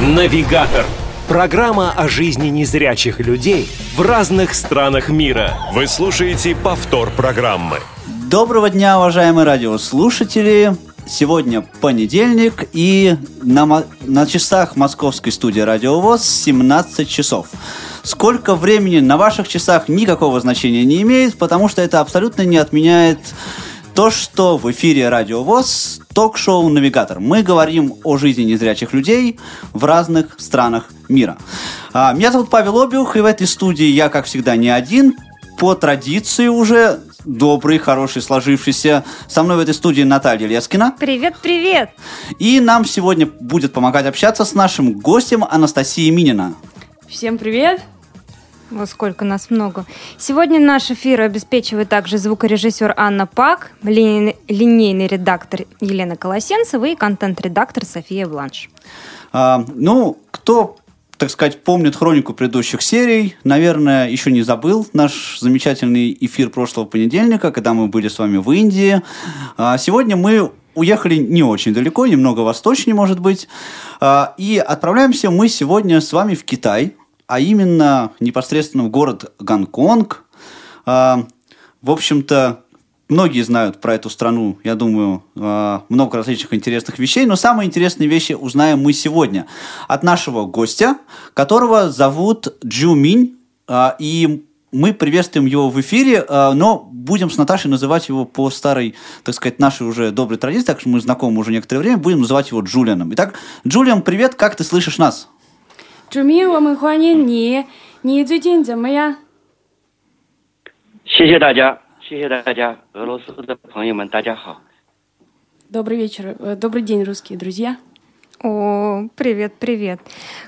Навигатор. Программа о жизни незрячих людей в разных странах мира. Вы слушаете повтор программы. Доброго дня, уважаемые радиослушатели! Сегодня понедельник, и на, на часах московской студии Радио ВОЗ 17 часов. Сколько времени на ваших часах никакого значения не имеет, потому что это абсолютно не отменяет то, что в эфире Радио ВОЗ ток-шоу «Навигатор». Мы говорим о жизни незрячих людей в разных странах мира. А, Меня зовут Павел Обиух, и в этой студии я, как всегда, не один. По традиции уже добрый, хороший, сложившийся. Со мной в этой студии Наталья Лескина. Привет, привет! И нам сегодня будет помогать общаться с нашим гостем Анастасией Минина. Всем привет! Вот сколько нас много. Сегодня наш эфир обеспечивает также звукорежиссер Анна Пак, линейный редактор Елена Колосенцева и контент-редактор София Бланш. А, ну, кто, так сказать, помнит хронику предыдущих серий, наверное, еще не забыл наш замечательный эфир прошлого понедельника, когда мы были с вами в Индии. А, сегодня мы уехали не очень далеко, немного восточнее, может быть. А, и отправляемся мы сегодня с вами в Китай, а именно непосредственно в город Гонконг. А, в общем-то, многие знают про эту страну, я думаю, а, много различных интересных вещей, но самые интересные вещи узнаем мы сегодня от нашего гостя, которого зовут Джу Минь, а, и мы приветствуем его в эфире, но будем с Наташей называть его по старой, так сказать, нашей уже доброй традиции, так что мы знакомы уже некоторое время, будем называть его Джулианом. Итак, Джулиан, привет, как ты слышишь нас? 朱明，我们欢迎你。你最近怎么样？谢谢大家，谢谢大家，俄罗斯的朋友们，大家好。 Добрый вечер, э, добрый день, русские друзья. О, привет, привет.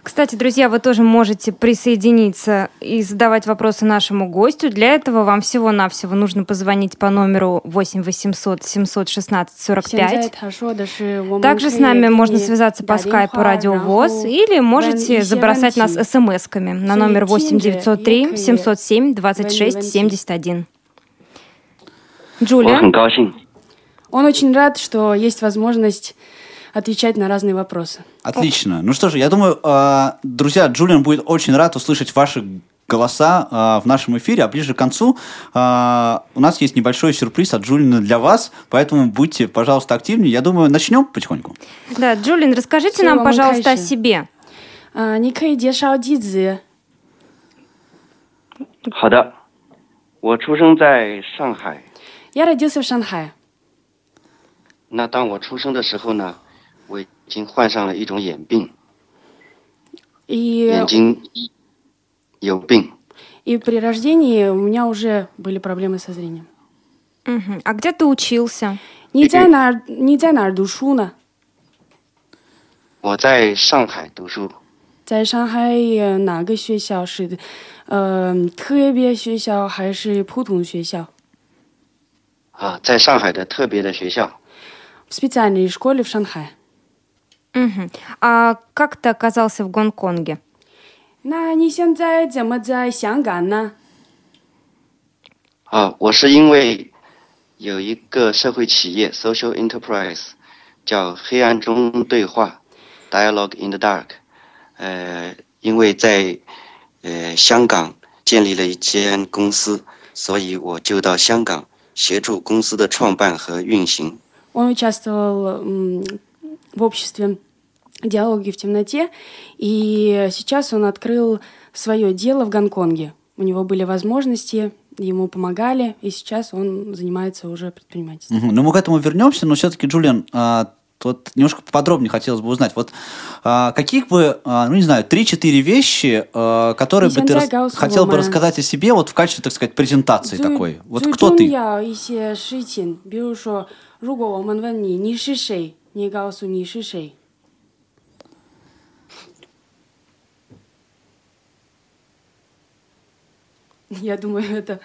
Кстати, друзья, вы тоже можете присоединиться и задавать вопросы нашему гостю. Для этого вам всего-навсего нужно позвонить по номеру 8 800 716 45. Также с нами можно связаться по скайпу Радио ВОЗ или можете забросать нас смс-ками на номер 8 903 707 26 71. Джулия. Он очень рад, что есть возможность отвечать на разные вопросы. Отлично. Ну что же, я думаю, а, друзья, Джулиан будет очень рад услышать ваши голоса а, в нашем эфире, а ближе к концу а, у нас есть небольшой сюрприз от Джулиана для вас, поэтому будьте, пожалуйста, активнее. Я думаю, начнем потихоньку. Да, Джулин, расскажите Всё, нам, вам пожалуйста, о удачи. себе. 啊，你可以介绍自己。好的。我出生在上海， Я родился в Шанхае. 那当我出生的时候呢， 我已经患上了一种眼病， И, 眼睛有病。 и при рождении у меня уже были проблемы со зрением. Мгм. А где ты учился? 你在哪儿？你在哪儿读书呢？我在上海读书，在上海呃哪个学校是的？呃，特别学校还是普通学校？啊，在上海的特别的学校， В специальной школе в Шанхае. Мгм. А как ты оказался в Гонконге? 那你现在怎么在香港呢？啊，我是因为有一个社会企业 （social enterprise） 叫黑暗中对话 （Dialogue in the Dark），呃，因为在呃香港建立了一间公司，所以我就到香港协助公司的创办和运行。 Он участвовал м, в обществе диалоги в темноте, и сейчас он открыл свое дело в Гонконге. У него были возможности, ему помогали, и сейчас он занимается уже предпринимательством. Мгм. Ну, мы к этому вернемся, но все-таки, Джулиан, а, вот немножко подробнее хотелось бы узнать. Вот а, каких бы, а, ну не знаю, 3-4 вещи, а, которые бы ты рас- Нельзя гаусс хотел бы ломая. рассказать о себе вот в качестве, так сказать, презентации 最 такой. Вот 最 кто 重 ты? 要一些事情，比如说，如果我们问你你是谁， 你告诉你是谁。Я думаю, это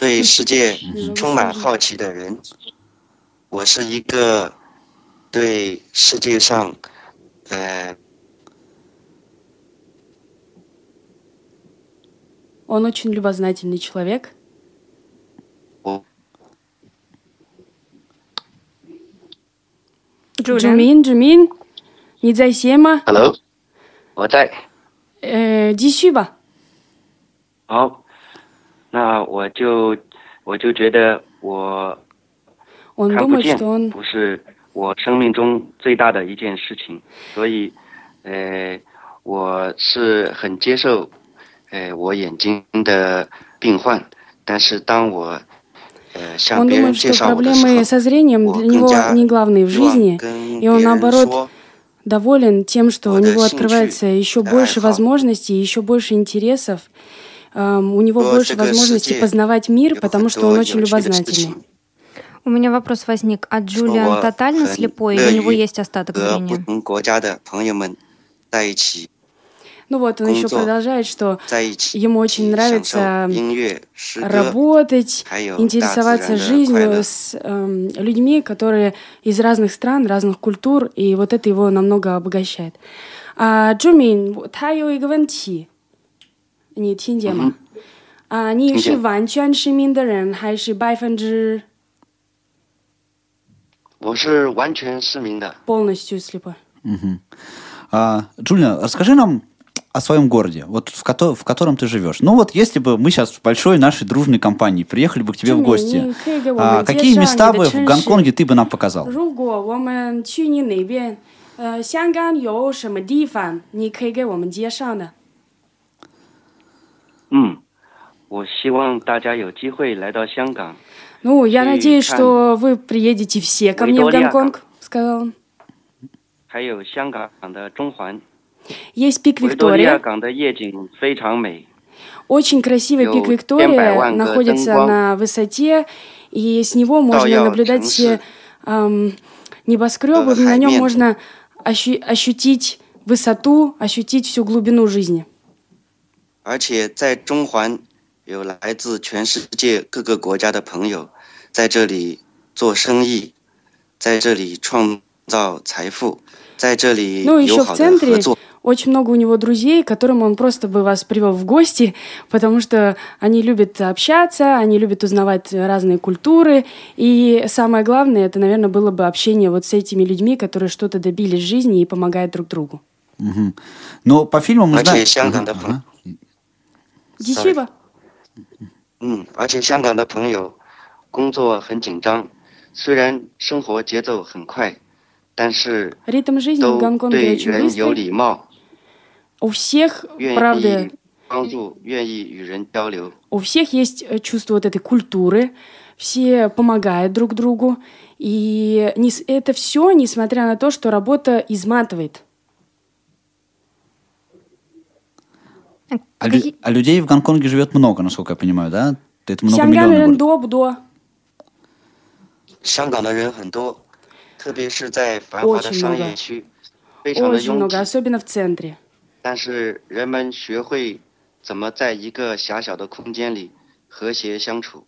对世界充满好奇的人。我是一个对世界上，呃， он очень любознательный человек. 志明，志明，你在线吗？Hello，我在。呃，继续吧。好，那我就我就觉得我看不见不是我生命中最大的一件事情，所以呃，我是很接受呃我眼睛的病患，但是当我。Он думает, что проблемы со зрением для него не главные в жизни, и он, наоборот, доволен тем, что у него открывается еще больше возможностей, еще больше интересов, эм, у него больше возможностей познавать мир, потому что он очень любознательный. У меня вопрос возник. А Джулиан тотально слепой, и у него есть остаток зрения? Ну вот, он еще 工作 продолжает, что 在一起 ему очень 享受 нравится 音乐、诗歌， работать, 还有大自 интересоваться 然的快 жизнью 乐。 с эм, людьми, которые из разных стран, разных культур, и вот это его намного обогащает. А Джумин, 他有一个问题，你听见吗？啊，你是听见完全失明的人，还是百分之我是完全失明的。 полностью слепой? А, Джулия, расскажи нам о своем городе, вот в, кото- в котором ты живешь. Ну вот, если бы мы сейчас в большой нашей дружной компании приехали бы к тебе в Джимми, гости, не кыгай, а, вот, какие где места жанги, бы да в ченши? Гонконге ты бы нам показал? 如果我们去你那边，呃，香港有什么地方你可以给我们介绍呢？嗯，我希望大家有机会来到香港， Ну, я Ты надеюсь, там- что вы приедете все ко мне в Виктория Гонконг, сказал он. 还有香港的中环。 Есть пик 维多利亚 Виктория, 港的夜景非常美， очень красивый Ё, пик 千百 Виктория, 万个 находится 灯光。 на высоте, и с него можно Таял наблюдать все Чэньши. эм, небоскребы, Э, на нем Хаймен. можно ощу- ощутить высоту, ощутить всю глубину жизни. 而且在中环有来自全世界各个国家的朋友在这里做生意，在这里创造财富，在这里 Ну, еще 友 в 好的 центре 合作。 очень много у него друзей, к которым он просто бы вас привел в гости, потому что они любят общаться, они любят узнавать разные культуры. И самое главное, это, наверное, было бы общение вот с этими людьми, которые что-то добились в жизни и помогают друг другу. Мгм. Но по фильмам мы 而且 знаем... 香港的 Ага, 朋 ага. Дисюба. 嗯，而且香港的朋友工作很紧张，虽然生活节奏很快，但是 Ритм жизни в 都 Гонконге 对 очень 人有 быстрый. 礼貌， у всех, правда... У всех есть э, чувство вот этой культуры, все помогают друг другу, и это все, несмотря на то, что работа изматывает. А, а людей в Гонконге живет много, насколько я понимаю, да? Это много миллионов. Очень много. Очень много, особенно в центре. 但是人们学会怎么在一个狭小的空间里和谐相处。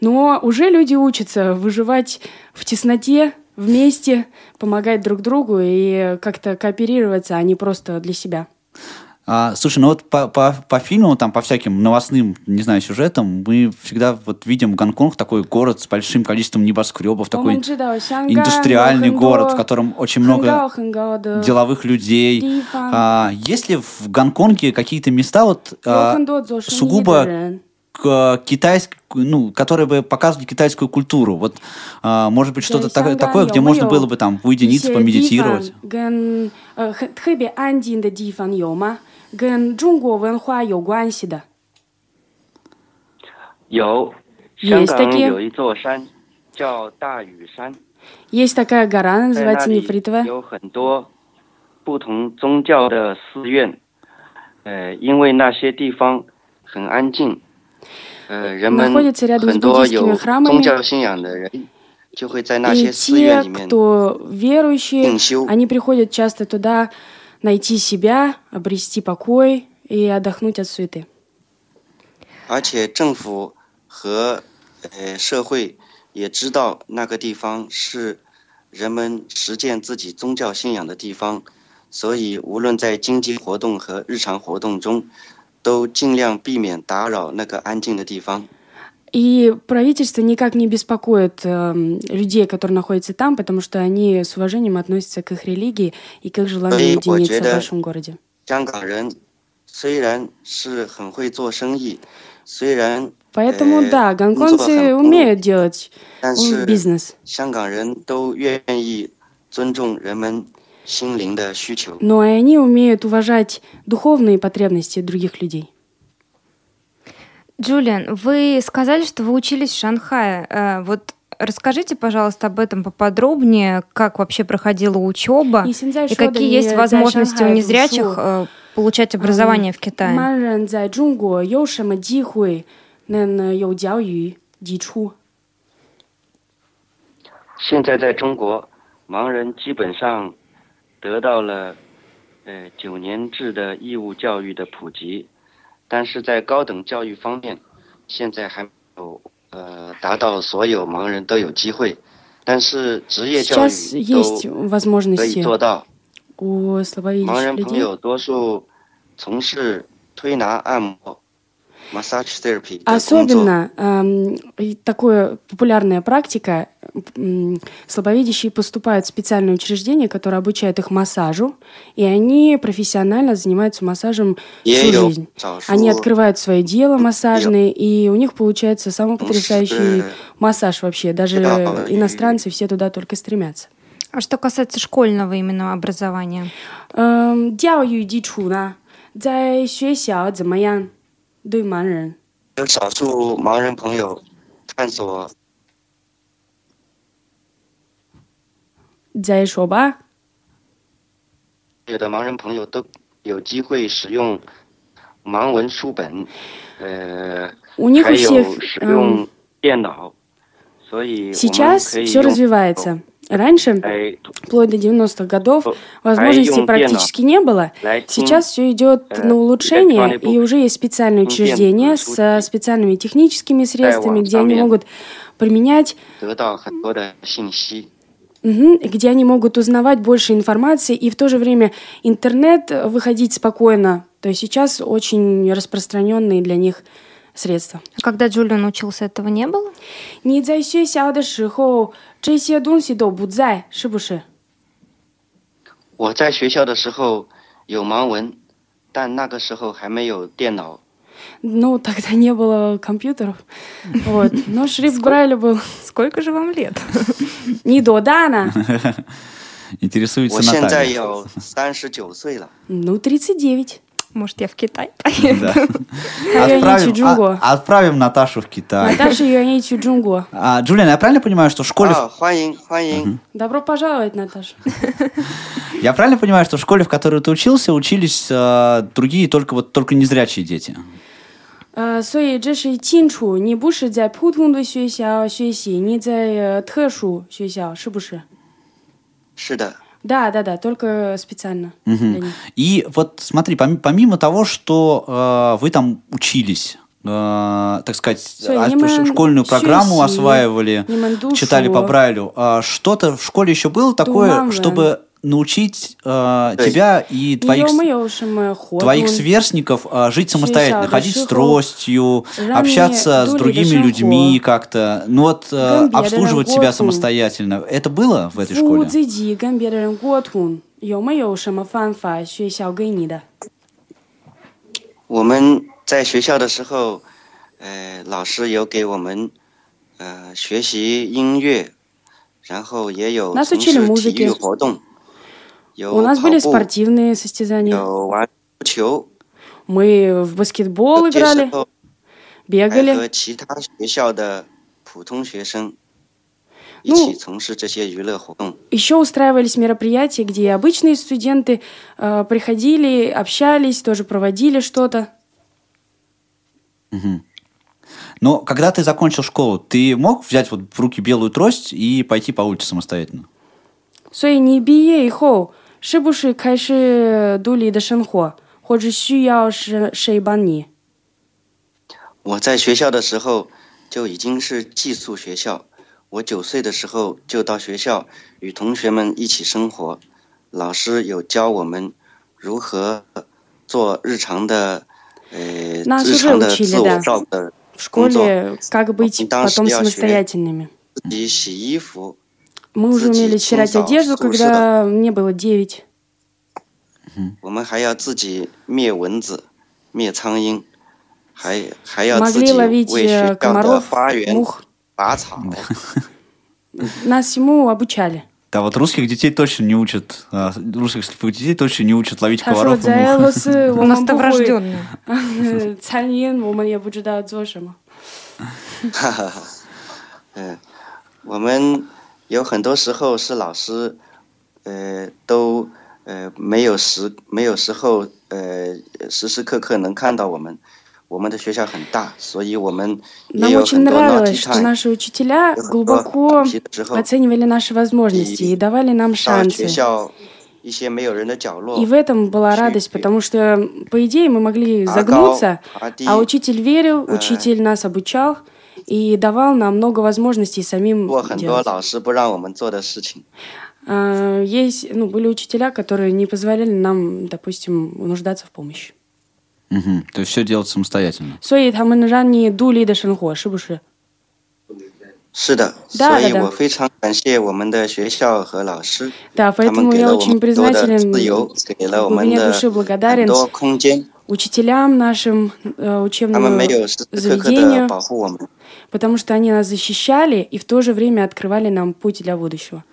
Но уже люди учатся выживать в тесноте, вместе, помогать друг другу и как-то кооперироваться, а не просто для себя. А, слушай, ну вот по, по, по фильмам, там, по всяким новостным, не знаю, сюжетам, мы всегда вот видим Гонконг такой город с большим количеством небоскребов, такой индустриальный город, в котором очень много деловых людей. Дифан. А, есть ли в Гонконге какие-то места вот а, сугубо к- китайской, ну, которые бы показывали китайскую культуру? Вот, а, может быть, что-то так- такое, где можно было бы там уединиться, помедитировать? 跟呃很特别安静的地方有吗？ 跟中国文化有关系的。有， Есть 香港 такие 有一座山叫大屿山， Есть такая гора, 在那 называется 里 Нефритовая. 有很多不同宗教的寺院。呃，因为那些地方很安静，呃，人们 Находится рядом с 很多有 буддийскими храмами. 宗教信仰的人就会在那 И 些寺院 те, 里面 кто верующие, 定修。 они приходят часто туда найти себя, обрести покой и отдохнуть от суеты. 而且政府和呃社会也知道那个地方是人们实践自己宗教信仰的地方，所以无论在经济活动和日常活动中，都尽量避免打扰那个安静的地方。 И правительство никак не беспокоит эм, людей, которые находятся там, потому что они с уважением относятся к их религии и к их желанию И уединиться в вот это- большом городе. 香港人虽然是很会做生意，虽然 Поэтому, э, да, гонконгцы 工作很 умеют делать 但 м, 是 бизнес. 香港人都愿意尊重人们心灵的需求。 Но и они умеют уважать духовные потребности других людей. Джулиан, вы сказали, что вы учились в Шанхае. Э, Вот расскажите, пожалуйста, об этом поподробнее, как вообще проходила учеба И сензай и какие шода есть не возможности у за незрячих Шанхай э, получать образование в Китае. 盲人在中国有什么机会能有教育基础？现在在中国，盲人基本上得到了呃九年制的义务教育的普及， 但是在高等教育方面，现在还没有呃达到所有盲人都有机会，但是职业教 Сейчас 育 есть 都可以 возможности 做到。 у 盲 слабовидящих 人朋 людей. 友多数从事推拿按摩 （massage therapy） 的工作。 Особенно эм, и такая популярная практика. слабовидящие поступают в специальное учреждение, которое обучает их массажу, и они профессионально занимаются массажем всю жизнь. Они открывают свое дело массажное, и у них получается самый потрясающий массаж вообще. Даже иностранцы все туда только стремятся. А что касается школьного именно образования? Эм, 再说吧。有的盲人朋友都有机会使用盲文书本，呃， У них 还 у 有 всех 使 эм, 用电脑，所以我们 сейчас 可以 все 用 развивается. Раньше, 来 вплоть до 90-х годов, Э, возможностей а用 практически не было. 来听 Сейчас все идет э, на улучшение, электронный и бук. уже есть специальные Ну, учреждения пен, с сути. э, специальными техническими средствами, где они самим. могут применять, 得到很多的信息。 мгм, где они могут узнавать больше информации, и в то же время интернет э, выходить спокойно. То есть сейчас очень распространенные для них средства. А Когда Джулиан учился, этого не было? 你在学校的时候，这些东西都不在，是不是？我在学校的时候有盲文，但那个时候还没有电脑。 ну, тогда не было компьютеров. Вот. Но шрифт Брайля был. Сколько же вам лет? Не до Дана. Интересуется Наталья. Ну, 39. Может, я в Китай поеду? Да. А отправим, а, отправим Наташу в Китай. Наташа Юаничу Джунго. А, Джулиан, я правильно понимаю, что в школе... Добро пожаловать, Наташа. Я правильно понимаю, что в школе, в которой ты учился, учились э, другие, только вот только незрячие дети? 呃，所以这是清楚，你不是在普通的学校学习，你在呃特殊学校，是不是？是的， Да, да, да, только специально для них. И вот смотри, пом- помимо того, что э, вы там учились, э, так сказать, Всё, а, не мэн- школьную программу щуси, осваивали, не мэн душу. читали по Брайлю, а что-то в школе еще было такое, Туман, чтобы научить э, То есть- тебя и твоих, с- Ё-моё, шим, ход, твоих он- сверстников э, жить самостоятельно, Щуся, ходить с дашихо, тростью, рами общаться с дули другими дашихо. людьми как-то, ну вот э, Гамбия, обслуживать себя дороготун. самостоятельно. Это было в этой 父 школе? 自己跟别人沟通，有没有什么方法学校给你的？我们在学校的时候，呃，老师有给我们呃学习音乐，然后也有 Нас 从 учили 事体 музыке. 育活动，有 У нас 跑 были 步， спортивные состязания. 有玩球。 Мы в баскетбол 有些时 играли, 候还 бегали. 和其他学校的普通学生一 Ну, 起从事这些娱乐活动。 Еще устраивались мероприятия, где обычные студенты э, приходили, общались, тоже проводили что-то. Но когда ты закончил школу, ты мог взять вот в руки белую трость и пойти по улице самостоятельно? 所以你毕业以后 是不是开始独立的生活或者需要是谁帮你？我在学校的时候就已经是寄宿学校我九岁的时候就到学校与同学们一起生活。老师有教我们如何做日常的呃日常的自我照顾的工作。当时要学自己洗衣服 Мы уже Кстати, умели стирать清扫 одежду,宿舍 когда мне было 9. 我们还要自己灭蚊子、灭苍蝇，还还要自 Могли 己 ловить 为学 э, 校的 комаров, 花园 мух. 拔草。 Нас всему обучали. Да, вот русских детей точно не учат, а, русских слепых детей точно не учат ловить 他说 комаров и 在 мух. 俄罗斯我 У нас 们 это 不会 врожденное. 餐饮，我们也不知道做什么。哈哈哈，嗯，我们 有很多时候是老师，呃，都呃没有时没有时候呃时时刻刻能看到我们。我们的学校很大，所以我们也 Нам 有 очень 很多 нравилось, naughty что time。 наши учителя 有很多 глубоко 皮的时候， оценивали наши возможности и давали нам 到学 шансы. 校一些没有人的角落 И в этом была 去 радость, потому что, по идее, мы могли 爬高 загнуться, 爬低 а учитель верил, Э. учитель нас обучал и давал нам много возможностей самим 做很多 делать. 老师不让我们做的事情。 А, Есть, ну, были учителя, которые не позволяли нам, допустим, нуждаться в помощи. Мгм. То есть все делать самостоятельно. 所以他们让你独立的生活，是不是？是的，да, 所以 да. 我非常感谢我们的学校和老师， Да, 他们 поэтому 给 я 了我 очень 们多的 признателен 自由，给了我 в 们 глубине 的 души 很 благодарен 多空间， учителям нашим э, 他 们 учебному 没有时时刻刻的 заведению, 保护我们。 потому что они нас защищали и в то же время открывали нам путь для будущего.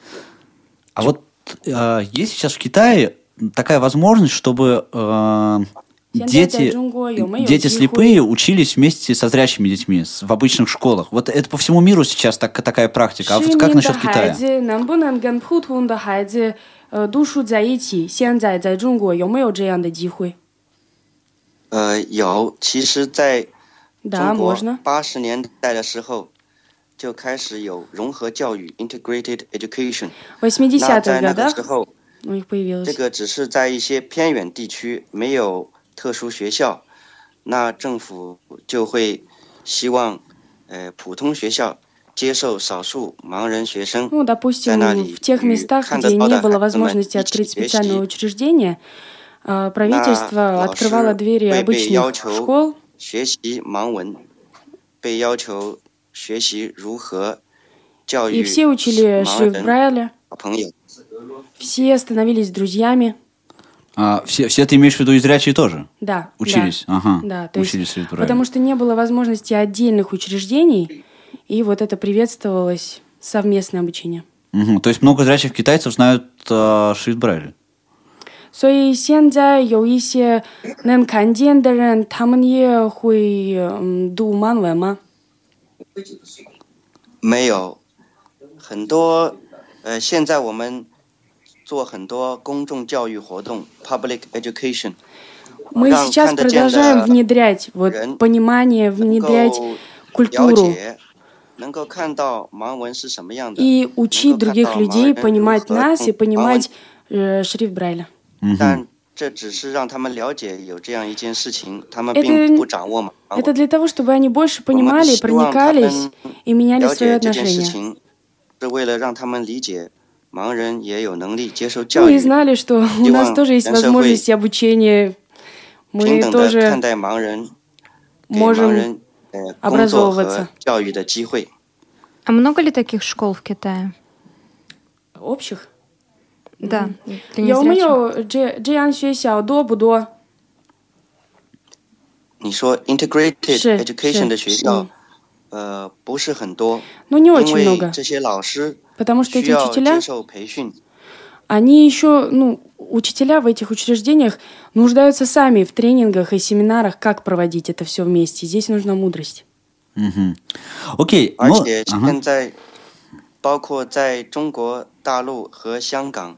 А вот э, есть сейчас в Китае такая возможность, чтобы э, Сейчас дети, это Джунго, ё-моё, дети тихо. слепые учились вместе со зрячими детьми с- в обычных школах. Вот это по всему миру сейчас так, такая практика. А вот 市 как 民的 насчет 孩 Китая? 子能不能跟普通的孩子呃读书在一起？现在在中国有没有这样的机会？呃，有，其实，在 Да, 中国 можно. 八十年代的时候就开始有融合教育 （integrated education）。В 那 80-х 在那个 годах 时候， у них появилось. 这个只是在一些偏远地区没有特殊学校，那政府就会希望，呃，普通学校接受少数盲人学生。 Ну, допустим, на ли- в тех и местах, Ханда где не Тода было Хакана возможности и открыть Чичи специальное Вещи. учреждение, э, правительство На открывало лоши двери Бэйбэй обычных Яучоу. школ, 学习盲文，被要求学习如何教 и 育 все учили 盲 шрифт 人 Брайля, 小朋友。 все становились друзьями. А, все, все ты имеешь в виду и зрячие тоже? Да. Учились? Да, Ага. да то Учились есть, шрифт Брайля. потому что не было возможности отдельных учреждений, и вот это приветствовалось совместное обучение. Мгм. То есть много зрячих китайцев знают э, шрифт Брайля? 所以现在有一些能看见的人，他们也会嗯读漫文吗？没有，很多，呃，现在我们做很多公众教育活动 （public education）， Мы让 сейчас 看得见的 продолжаем внедрять вот 人 понимание, 能 внедрять 够了 культуру 解，能够看到盲文是什么样的， и учить 能够看 других 到盲 людей 人 понимать 如何 нас и 用盲文 понимать э, шрифт Брайля. 但 это это для того, чтобы они больше понимали, проникались и меняли свои отношения. Ну и знали, что у нас тоже есть возможность обучения. Мы тоже можем образовываться. А много ли таких школ в Китае? Общих? Да, для 有没 незрячих. 有这这样学校多不多？你说 integrated 是 education 是的学校嗯，呃，不是很多， Ну, не 因 очень 为 много. 这些老师 Потому что 需 эти 要 учителя, 接受培训， они еще, ну, учителя в этих учреждениях нуждаются сами в тренингах и семинарах, как проводить это все вместе. Здесь нужна мудрость. Мгм. Окей. 而 ну, 且 ага. 现在包括在中国大陆和香港，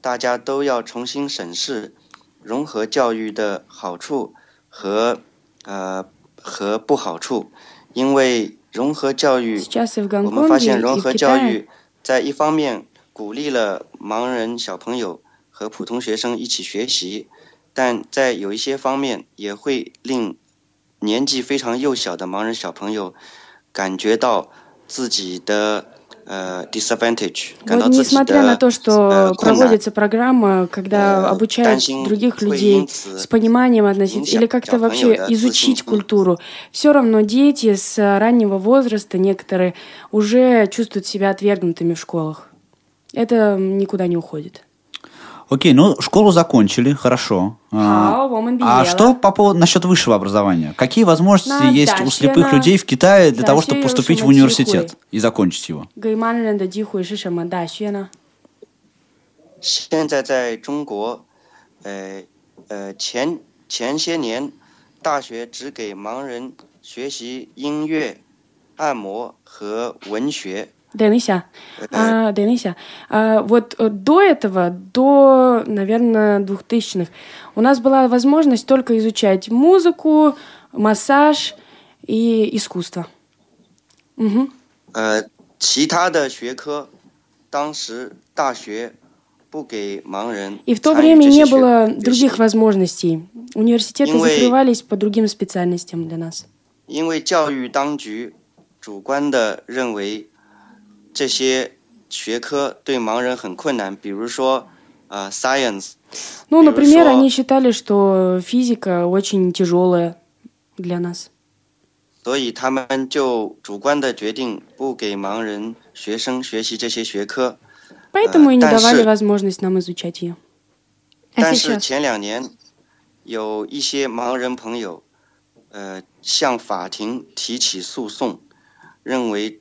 大家都要重新审视融合教育的好处和呃和不好处。因为融合教育我们发现融合教育在一方面鼓励了盲人小朋友和普通学生一起学习但在有一些方面也会令年纪非常幼小的盲人小朋友感觉到自己的 disadvantage. Вот несмотря на то, что проводится программа, когда обучают других людей с пониманием относиться или как-то вообще изучить культуру, все равно дети с раннего возраста некоторые уже чувствуют себя отвергнутыми в школах. Это никуда не уходит. Окей, ну школу закончили, хорошо. А, Хау, woman а биела. что по поводу насчет высшего образования? Какие возможности На есть у дальше слепых на- людей в Китае для того, дальше чтобы я поступить уже в университет мотивирую. и закончить его? 给盲人的机会是什么大学呢？现在在中国，呃呃前前些年，大学只给盲人学习音乐、按摩和文学。 Денися. А, Денися. А, вот э, до этого, до, наверное, 2000-х, у нас была возможность только изучать музыку, массаж и искусство. Мгм. 呃，其他的学科，当时大学不给盲人 И в то 参与 время 这 не 些学 было 学习 других возможностей. Университеты Инвей- закрывались по другим специальностям для нас. 因为教育当局主观的认为 这些学科对盲人很困难，比如说呃 science， Ну,比如 например, 说- они считали, что физика очень тяжелая для нас. 所以他们就主观的决定不给盲人学生学习这些学科。 Поэтому и не但是- давали возможность нам изучать ее. А 但是 сейчас? 前两年有一些盲人朋友，呃，向法庭提起诉讼，认为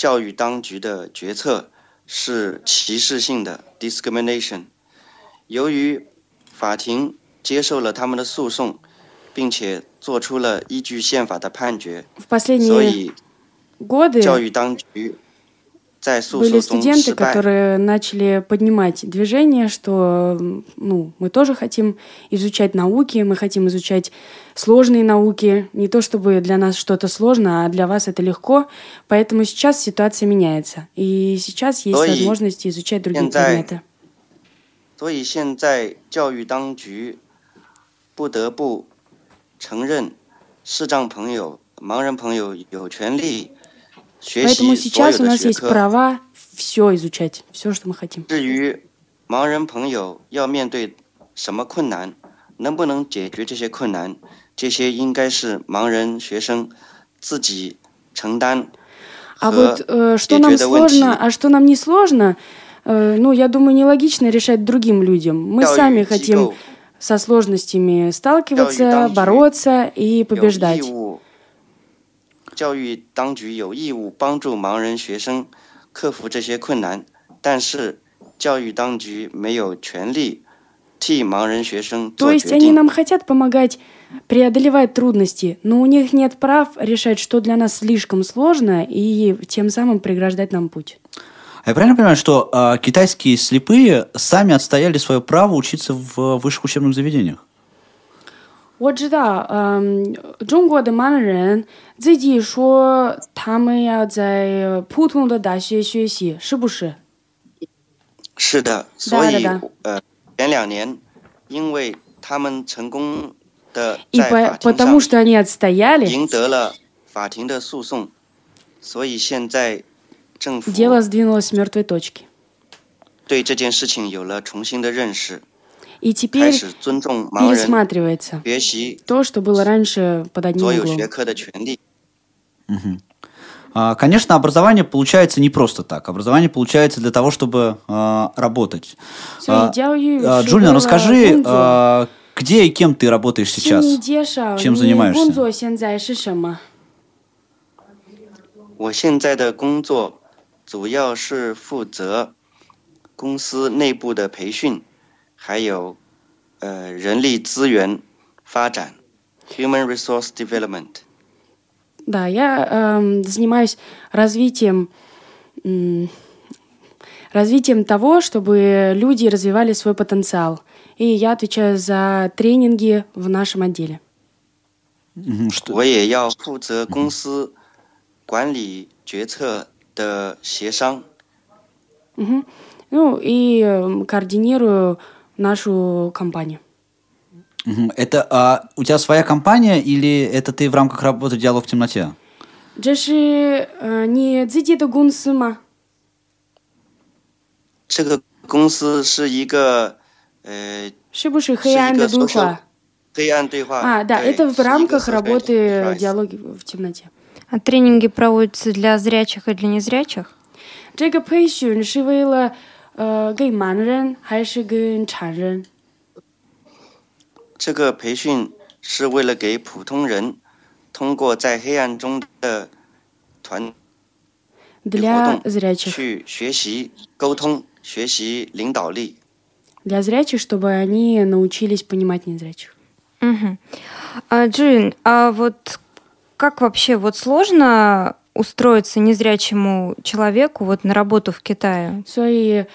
教育当局的决策是歧视性的 discrimination 由于法庭接受了他们的诉讼并且做出了依据宪法的判决所以教育当局 были 讼中 студенты, 失败。 которые начали поднимать движение, что м, ну, мы тоже хотим изучать науки, мы хотим изучать сложные науки. Не то чтобы для нас что-то сложно, а для вас это легко. Поэтому сейчас ситуация меняется. И сейчас есть Но и возможность изучать другие 现在 предметы. 所以现在教育当局不得不承认，视障朋友、盲人朋友有权利学 Поэтому 习所有 сейчас у 的 нас 学 есть 科。 права все изучать, все, что мы хотим. 至于盲人朋友要面对什么困难，能不能解决这些困难，这些应该是盲人学生自己承担 А 和 вот э, что 解 нам 决的问题。 сложно, а что нам не сложно, э, ну, я думаю, нелогично решать другим людям. Мы 教 сами 育机 хотим 构 со сложностями сталкиваться, 教育当局 бороться и 有 побеждать. 义务，教育当局有义务帮助盲人学生克服这些困难，但是教育当局没有权利替盲人学生 То 做 есть 决 они 定。 нам хотят помогать преодолевать трудности, но у них нет прав решать, что для нас слишком сложно, и тем самым преграждать нам путь. А я правильно понимаю, что а, китайские слепые сами отстояли свое право учиться в высших учебных заведениях? 我知道，嗯，中国的盲人自己说他们要在普通的大学学习，是不是？是的，所以呃，前两年因为他们成功的在法庭上赢得了法庭的诉讼，所以现在政府对这件事情有了重新的认识。И 开 теперь 始尊重盲人 пересматривается 学习 то, что было раньше под одним 所有 углом. 学科的权利。 А, Конечно, образование получается не просто так. Образование получается для того, чтобы а, работать. Всё, А, идею а, еще Джулиан, было расскажи, Гунзо. а, где и кем ты работаешь сейчас? 请你介绍 Чем 你 занимаешься? 工作现在是什么？我现在的工作主要是负责公司内部的培训， 还有呃人力资源发展 （human resource development）。 Да, я эм, занимаюсь развитием м, развитием того, чтобы люди развивали свой потенциал. И я отвечаю за тренинги в нашем отделе. Мгм, что- 我也要负责公司管理决策的协商。 Мгм. Ну и эм, координирую нашу компанию. Мгм. Это а, у тебя своя компания или это ты в рамках работы «Диалог в темноте»? 这是呃你自己的公司吗？这个公司是一个呃是不是是一黑暗的个对 social 话？黑暗对话。 А, да, 对 это в 是一个 рамках social работы enterprise диалоги в темноте. А тренинги проводятся для зрячих и для незрячих? 这个培训是为了 呃，给盲人还是给残人？这个培训是为了给普通人通过在黑暗中的团活 Для 动 зрячих. 去学习沟通、学习领导力。 Для зрячих, чтобы они научились понимать незрячих. Мгм. А, Джин, а вот как вообще вот сложно устроиться незрячему человеку вот на работу в Китае? 所以，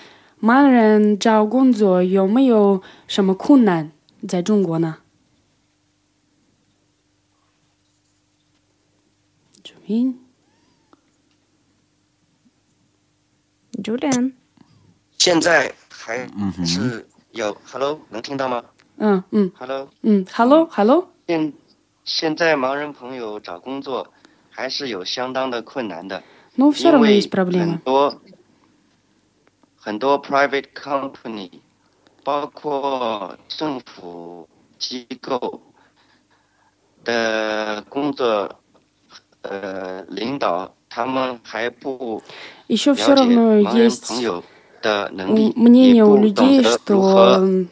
盲人找工作有没有什么困难？在中国呢？注音 Джулиан. 现在还是有、Hello，能听到吗嗯嗯？Hello，嗯，Hello Hello，现现在盲人朋友找工作 还是有相当的困难的， ну все 因 равно 为 есть проблемы. 很多很多 private company，包括政府机构的工作，呃，领导他们还不 Еще 了 все 解 равно 盲人 есть 朋友的能 м- 力， мнение 也 у 不懂 людей, 得如 что 何 м, 帮助盲人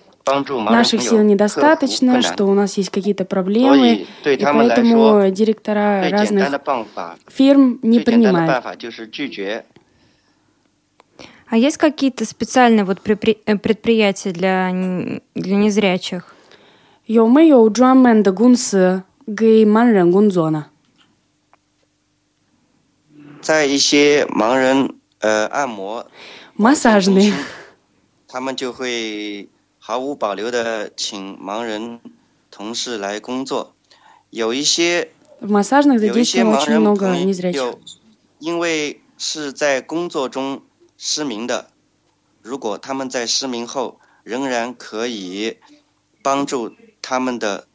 наших 朋 сил 友克服 недостаточно, 困 что 难。 у нас есть какие-то 所 проблемы, 以对 и 他们来 поэтому 说， директора 最简单的 разных 办法， фирм не 最简单的办 принимают. 法就是拒绝。 А есть какие-то специальные вот припри- э, предприятия для, н- для незрячих? 有没有专门的公司给盲人工作呢？在一些盲人呃按摩 Массажные. 中心他们就会 毫无保留的请盲人同事来工作。有一些 В массажных 有一些 задействовано 盲 очень 人 много 朋 незрячих. 友，因为是在工作中失明的，如果他们在失明后仍然可以帮助他们的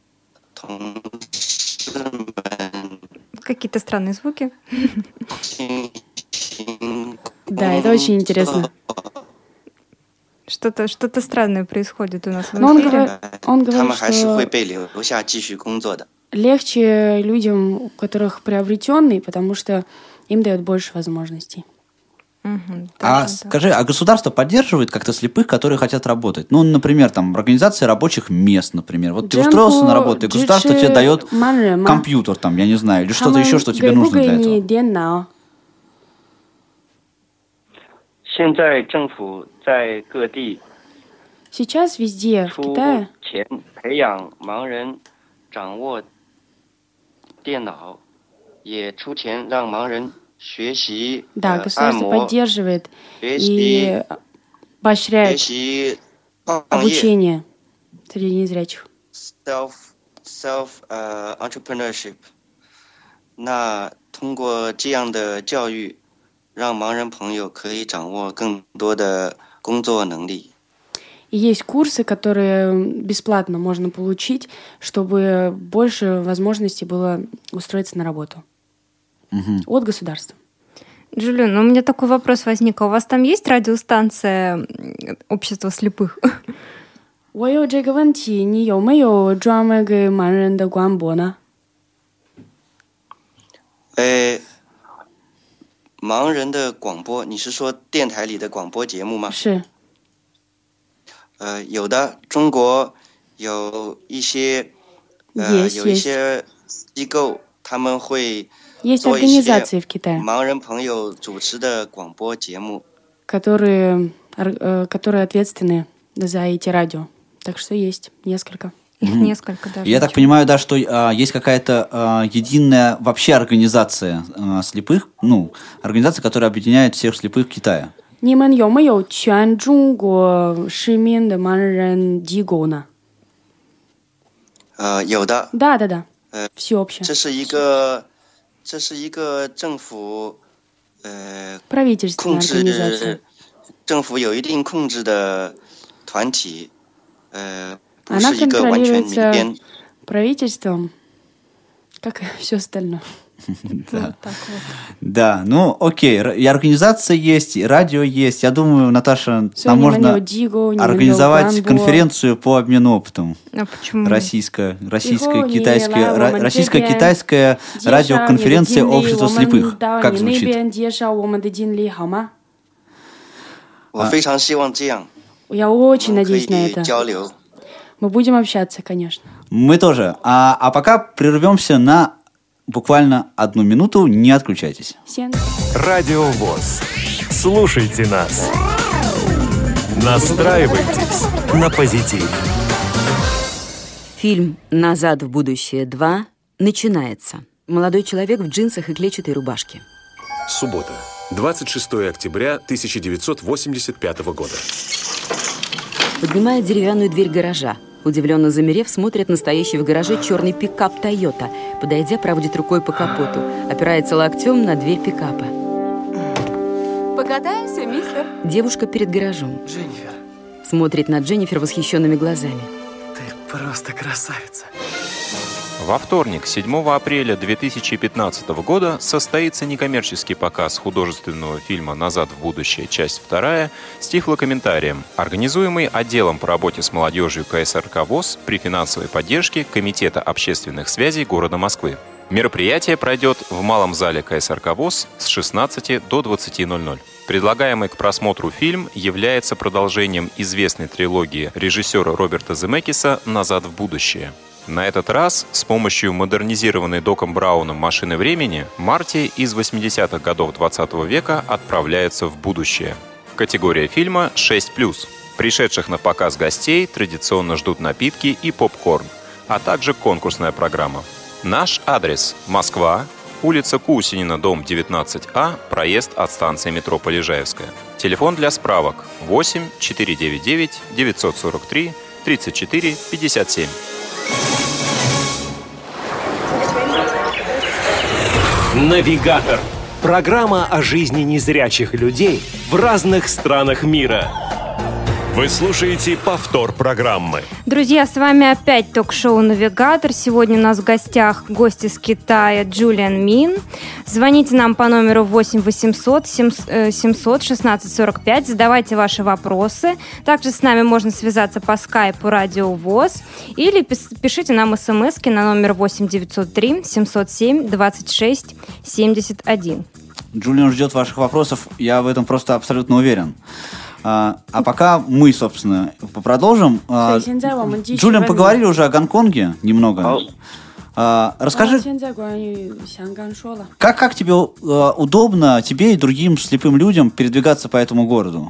同事们 Какие-то странные звуки. 进行 Да, это очень интересно. Что-то что-то странное происходит у нас в эфире. Но он, говор... он говорит, что легче людям, у которых приобретенный, потому что им дают больше возможностей. Угу, а да, скажи, а государство поддерживает как-то слепых, которые хотят работать? Ну, например, там организация рабочих мест, например. Вот ты устроился на работу, и государство тебе дает компьютер, там, я не знаю, или что-то еще, что тебе нужно для этого. Сейчас везде в 出 Китае 钱培养盲人掌握电脑，也出钱让盲人学习 да, 呃按 государство 摩、 поддерживает 学习 и 学 поощряет 习创业 обучение среди незрячих. self self 呃 entrepreneurship。那通过这样的教育， 让盲人朋友可以掌握更多的工作能力。 И есть курсы, которые бесплатно можно получить, чтобы больше возможностей было устроиться на работу. От государства. Джулиан, у меня такой вопрос возник. А у вас там есть радиостанция м, общества слепых? 我有这个问题，你有没有专门给盲人的广播呢？呃， 盲人的广播，你是说电台里的广播节目吗？是呃，有的，中国有一些呃 Есть, 有一 есть. 些机构，他们会 Есть 做一些 организации в Китае, 盲人朋友主持的广播节目。 которые, ор- э, которые ответственны за эти радио. Так что есть несколько. Их несколько даже. Я так понимаю, да, что а, есть какая-то а, единая вообще организация а, слепых, ну, организация, которая объединяет всех слепых Китая. 你们有没有全中国市民的盲人机构呢？呃，有的， Да, да, да. 呃， Всеобщее. 这是一个，这是一个政府，呃， Правительственная 控 организация. 制政府有一定控制的团体，呃，不 Она 是一个完全民 контролируется 编。 правительством, как и все остальное. Вот так вот. Да, ну окей, р- и организация есть, и радио есть. Я думаю, Наташа, Всё, нам не можно манё Диго, не организовать манё Гамбо. конференцию по обмену опытом. А почему? Российское, Его российско-китайское, не ра- лао, российско-китайская Деша, радиоконференция не дадим ли общества 我们 слепых. 到 Как 你那 звучит? 边介绍我们的经历好吗？ 我非常希望这样， Я 我 очень 们可 надеюсь на 以 это. Мы будем общаться, конечно. Мы тоже. А, а пока прервемся на буквально одну минуту. Не отключайтесь. Всем Радио ВОЗ. Слушайте нас. Настраивайтесь на позитив. Фильм «Назад в будущее 2» начинается. Молодой человек в джинсах и клетчатой рубашке. Суббота, 26 октября 1985 года. Поднимает деревянную дверь гаража. Удивленно замерев, смотрит на стоящий в гараже черный пикап «Тойота». Подойдя, проводит рукой по капоту. Опирается локтем на дверь пикапа. Покатаемся, мистер? Девушка перед гаражом. Дженнифер, Смотрит на Дженнифер восхищенными глазами. ты просто красавица. Во вторник, 7 апреля 2015 года, состоится некоммерческий показ художественного фильма «Назад в будущее. Часть 2» с тифлокомментарием, организуемый отделом по работе с молодежью КСРК ВОЗ при финансовой поддержке Комитета общественных связей города Москвы. Мероприятие пройдет в малом зале КСРК ВОЗ с 16 до 20.00. Предлагаемый к просмотру фильм является продолжением известной трилогии режиссера Роберта Земекиса «Назад в будущее». На этот раз с помощью модернизированной Доком Брауном машины времени Марти из 80-х годов 20 века отправляется в будущее. Категория фильма 6+. Пришедших на показ гостей традиционно ждут напитки и попкорн, а также конкурсная программа. Наш адрес – Москва, улица Кусинина, дом 19А, проезд от станции метро Полежаевская. Телефон для справок 8 499 943 34 57. Навигатор. Программа о жизни незрячих людей в разных странах мира. Вы слушаете повтор программы. Друзья, с вами опять ток-шоу «Навигатор». Сегодня у нас в гостях гость из Китая Джулиан Мин. Звоните нам по номеру 8 800 700 16 45. Задавайте ваши вопросы. Также с нами можно связаться по скайпу «Радио ВОЗ» или пишите нам смс на номер 8 903 707 26 71. Джулиан ждет ваших вопросов. Я в этом просто абсолютно уверен. А, а пока мы, собственно, продолжим. А, 所以现在我们继续 Джулиан, 问你 поговорили уже о Гонконге немного.好 А, 啊 расскажи, 现在关于香港说了， как, как тебе э, удобно, тебе и другим слепым людям передвигаться по этому городу?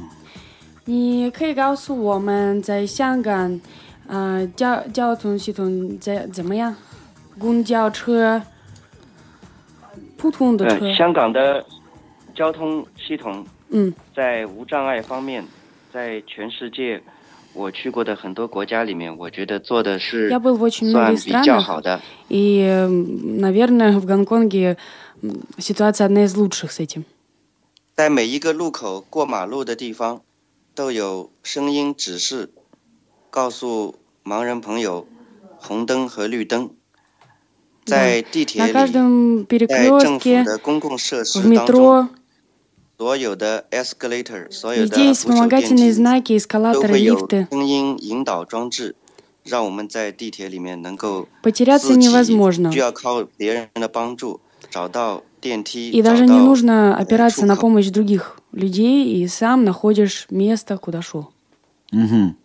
你可以告诉我们在香港，呃，交交通系统怎怎么样？公交车、普通的车，呃，香港的交通系统 嗯，在无障碍方面，在全世界我去过的很多国家里面，我觉得做的是 Я был в очень 算 многих 比较 странах, 好的。 и, м, наверное, в Гонконге м, ситуация одна из лучших с этим. 在每一个路口过马路的地方，都有声音指示，告诉盲人朋友红灯和绿灯。在地铁 На 里， каждом 在政府 перекрестке, 的公共设 в 施当中， метро, 所有的 escalator，所有的 везде есть 扶手电 вспомогательные 梯 знаки, 都 эскалаторы, 会有 лифты. 声音引导装置，让我们在地铁里面能够 Потеряться 自己 невозможно. 需要靠别人的帮助找到电梯， И 找 даже 到 не нужно 呃 опираться 出 на 口 помощь других людей, и сам находишь место, куда шел. Мгм.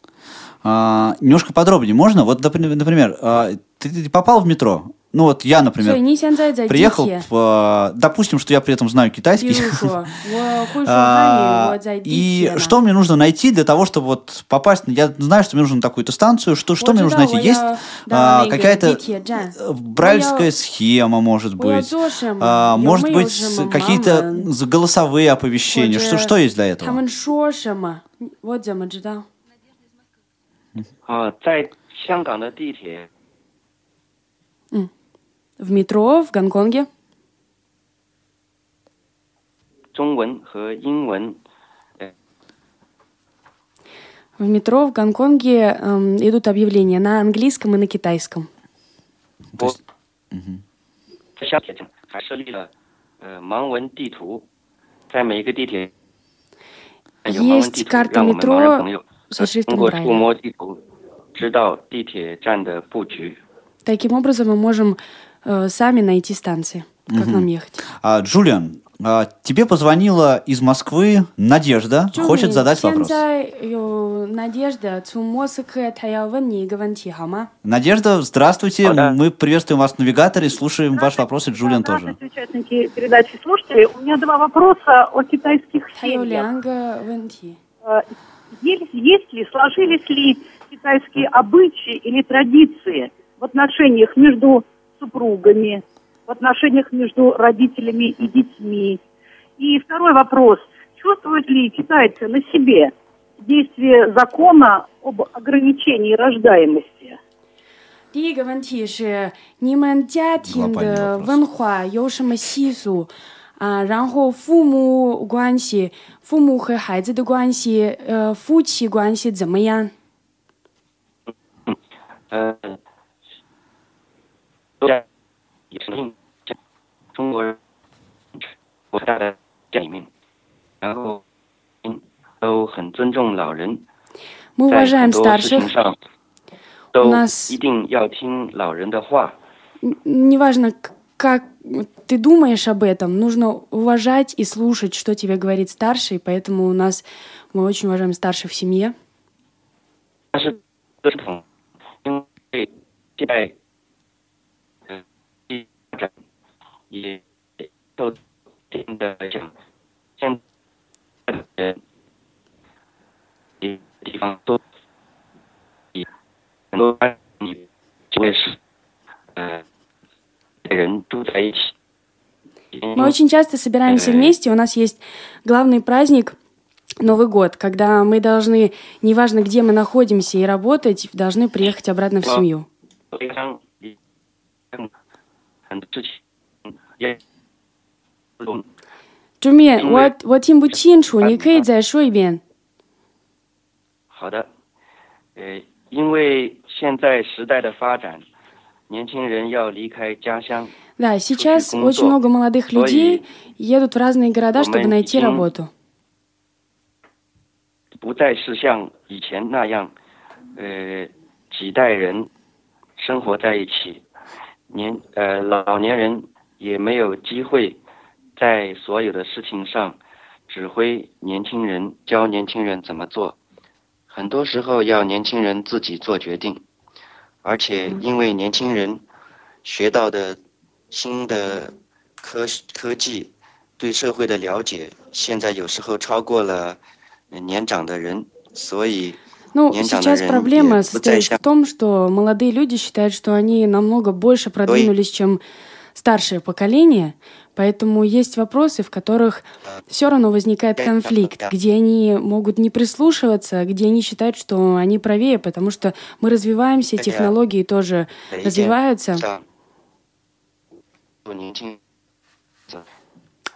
А, немножко подробнее можно? Вот, например, например, а, ты, ты попал в метро? Ну вот я, например, 所以你现在在地 приехал, 铁， в, а, допустим, что я при этом знаю 比 китайский. 如说我会说 А, 汉语，我在地 И 铁嘛 что мне нужно найти для того, чтобы вот попасть? Я знаю, что мне нужно на такую-то станцию. Что, что мне нужно найти? 我知道， Есть 我要 а, 到那个 какая-то 地铁站。 э, брайлевская 我要- схема, может 我要 быть? 做什么？ А, 有 может 没有 быть, 什么 какие-то 盲文 з- голосовые оповещения? 或 Что, 者 что есть для 他 этого? 们说什么？我怎么知道？啊，在香港的地铁 В метро в Гонконге 中文和英文 в метро в Гонконге эм, идут объявления на английском и на китайском. 我在香港还设立了呃盲文地图，在每一个地铁有盲文地 Есть 图， карта 让我们盲人朋 метро 友 со 呃通 шрифтом 过触 Брайля. 摸地图知道地铁站的布局。 Таким образом мы можем Э, сами найти станции, как угу. нам ехать. А, Джулиан, а, тебе позвонила из Москвы Надежда, Джулиан, хочет задать вопрос. Э, Надежда, э, Надежда, здравствуйте, О, да. мы приветствуем вас в навигаторе, слушаем ваши вопросы, Джулиан да, тоже. участники передачи слушатели, у меня два вопроса о китайских семьях. Есть, есть ли, сложились ли китайские обычаи или традиции в отношениях между супругами, в отношениях между родителями и детьми? И второй вопрос. Чувствуют ли китайцы на себе действие закона об ограничении рождаемости? 第一个问题是，你们家庭的文化有什么习俗啊？然后父母关系，父母和孩子的关系，呃，夫妻关系怎么样？呃， 都在也是中国人国大的家里面，然后嗯都很尊重老人， Мы 在 уважаем 很多事情 старших. 上 У 都 нас 一定要听老人的话。 Н- Неважно, к- как ты думаешь об этом, нужно уважать и слушать, что тебе говорит старший, поэтому у нас мы очень уважаем старших в семье. 但是这种因为现在 也受一定的讲，现在的人也地方都也很多你就会是呃的人住在一起。 Мы очень часто собираемся вместе. У нас есть главный праздник Новый год, когда мы должны, неважно где мы находимся и работать, должны приехать обратно в семью. 非常很很多事情 也 Джуми, 我我听不清楚，你可以再说一遍。好的，呃，因为现在时代的发展，年轻人要离开家乡， Да, сейчас工作. очень много молодых Свои. людей едут в разные города, чтобы Момент найти им- работу. 不再是像以前那样，呃，几代人生活在一起，年呃老年人 也没有机会在所有的事情上指挥年轻人，教年轻人怎么做。很多时候要年轻人自己做决定，而且因为年轻人学到的新的科科技，对社会的了解，现在有时候超过了呃年长的人，所以 Ну, 年长的 сейчас 人 проблема 也不再 состоит 像 в том, что молодые люди считают, что они намного больше продвинулись, чем старшее поколение, поэтому есть вопросы, в которых все равно возникает конфликт, где они могут не прислушиваться, где они считают, что они правее, потому что мы развиваемся, технологии тоже развиваются.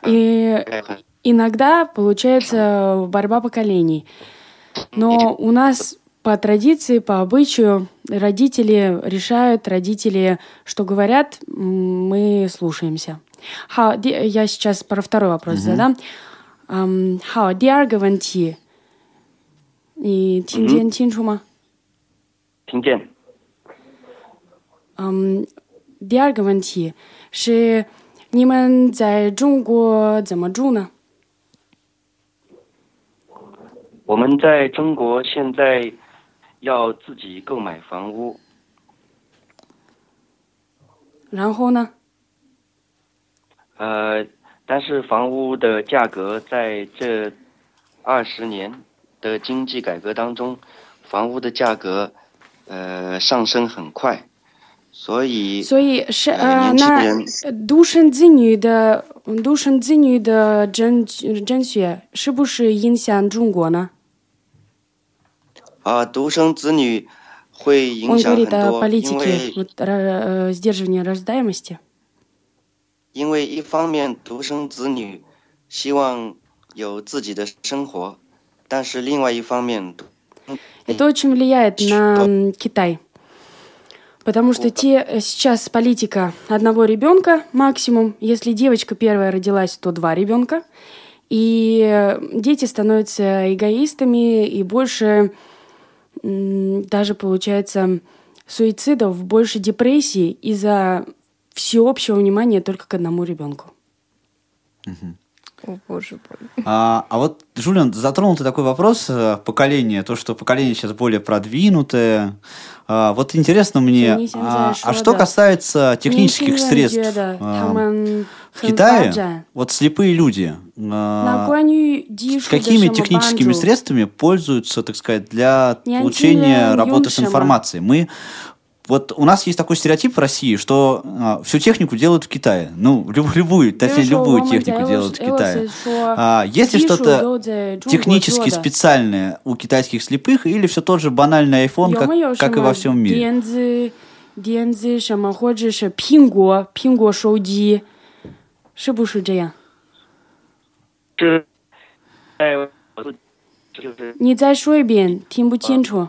И иногда получается борьба поколений. Но у нас по традиции, по обычаю, родители решают, родители что говорят, м, мы слушаемся. 好，第- я сейчас про второй вопрос Мгм. задам. Ам, 好，第二个问题，你听见清楚吗？听见。嗯，第二个问题是，你们在中国怎么住呢？我们在中国现在 要自己购买房屋，然后呢？呃，但是房屋的价格在这二十年的经济改革当中，房屋的价格呃上升很快，所以所以是呃那独生子女的独生子女的争争取是不是影响中国呢？啊独生子女会影 Он 响很 говорит о 多，因 политике 为 вот, ра- э, сдерживания рождаемости. 因为一方面独生子女希望有自己的生活，但是另外一方面， Это очень влияет на м, Китай. Потому что те, э, сейчас политика одного ребенка максимум. Если девочка первая родилась, то два ребенка. И э, дети становятся эгоистами и больше м, даже, получается, суицидов, больше депрессии из-за всеобщего внимания только к одному ребенку. О, боже мой. А, а вот, Жулиан, затронул ты такой вопрос э, поколения, то, что поколение сейчас более продвинутое. А, вот интересно мне, а, а что касается технических средств? А, эм, в 很发 Китае, 展。 вот слепые люди, 那 а, 关于技术的 какими 什么帮 техническими 助？ средствами пользуются, так сказать, для Нянтина получения работы с Юншема. информацией? Мы вот у нас есть такой стереотип в России, что а, всю технику делают в Китае. Ну, люб- любую, 比如 точнее, 说我 любую 们 технику 在 делают в 俄罗 Китае. 斯说 А, есть ли 技术 что-то 都在中国 технически 做的 специальное у китайских слепых, или все тот же банальный iPhone, 有 как, 没有 как 什 и 么 во всем мире? 电子电子什么，或者是苹果苹果手机， 是不是这样？是，在我自就是你再说一遍，听不清楚。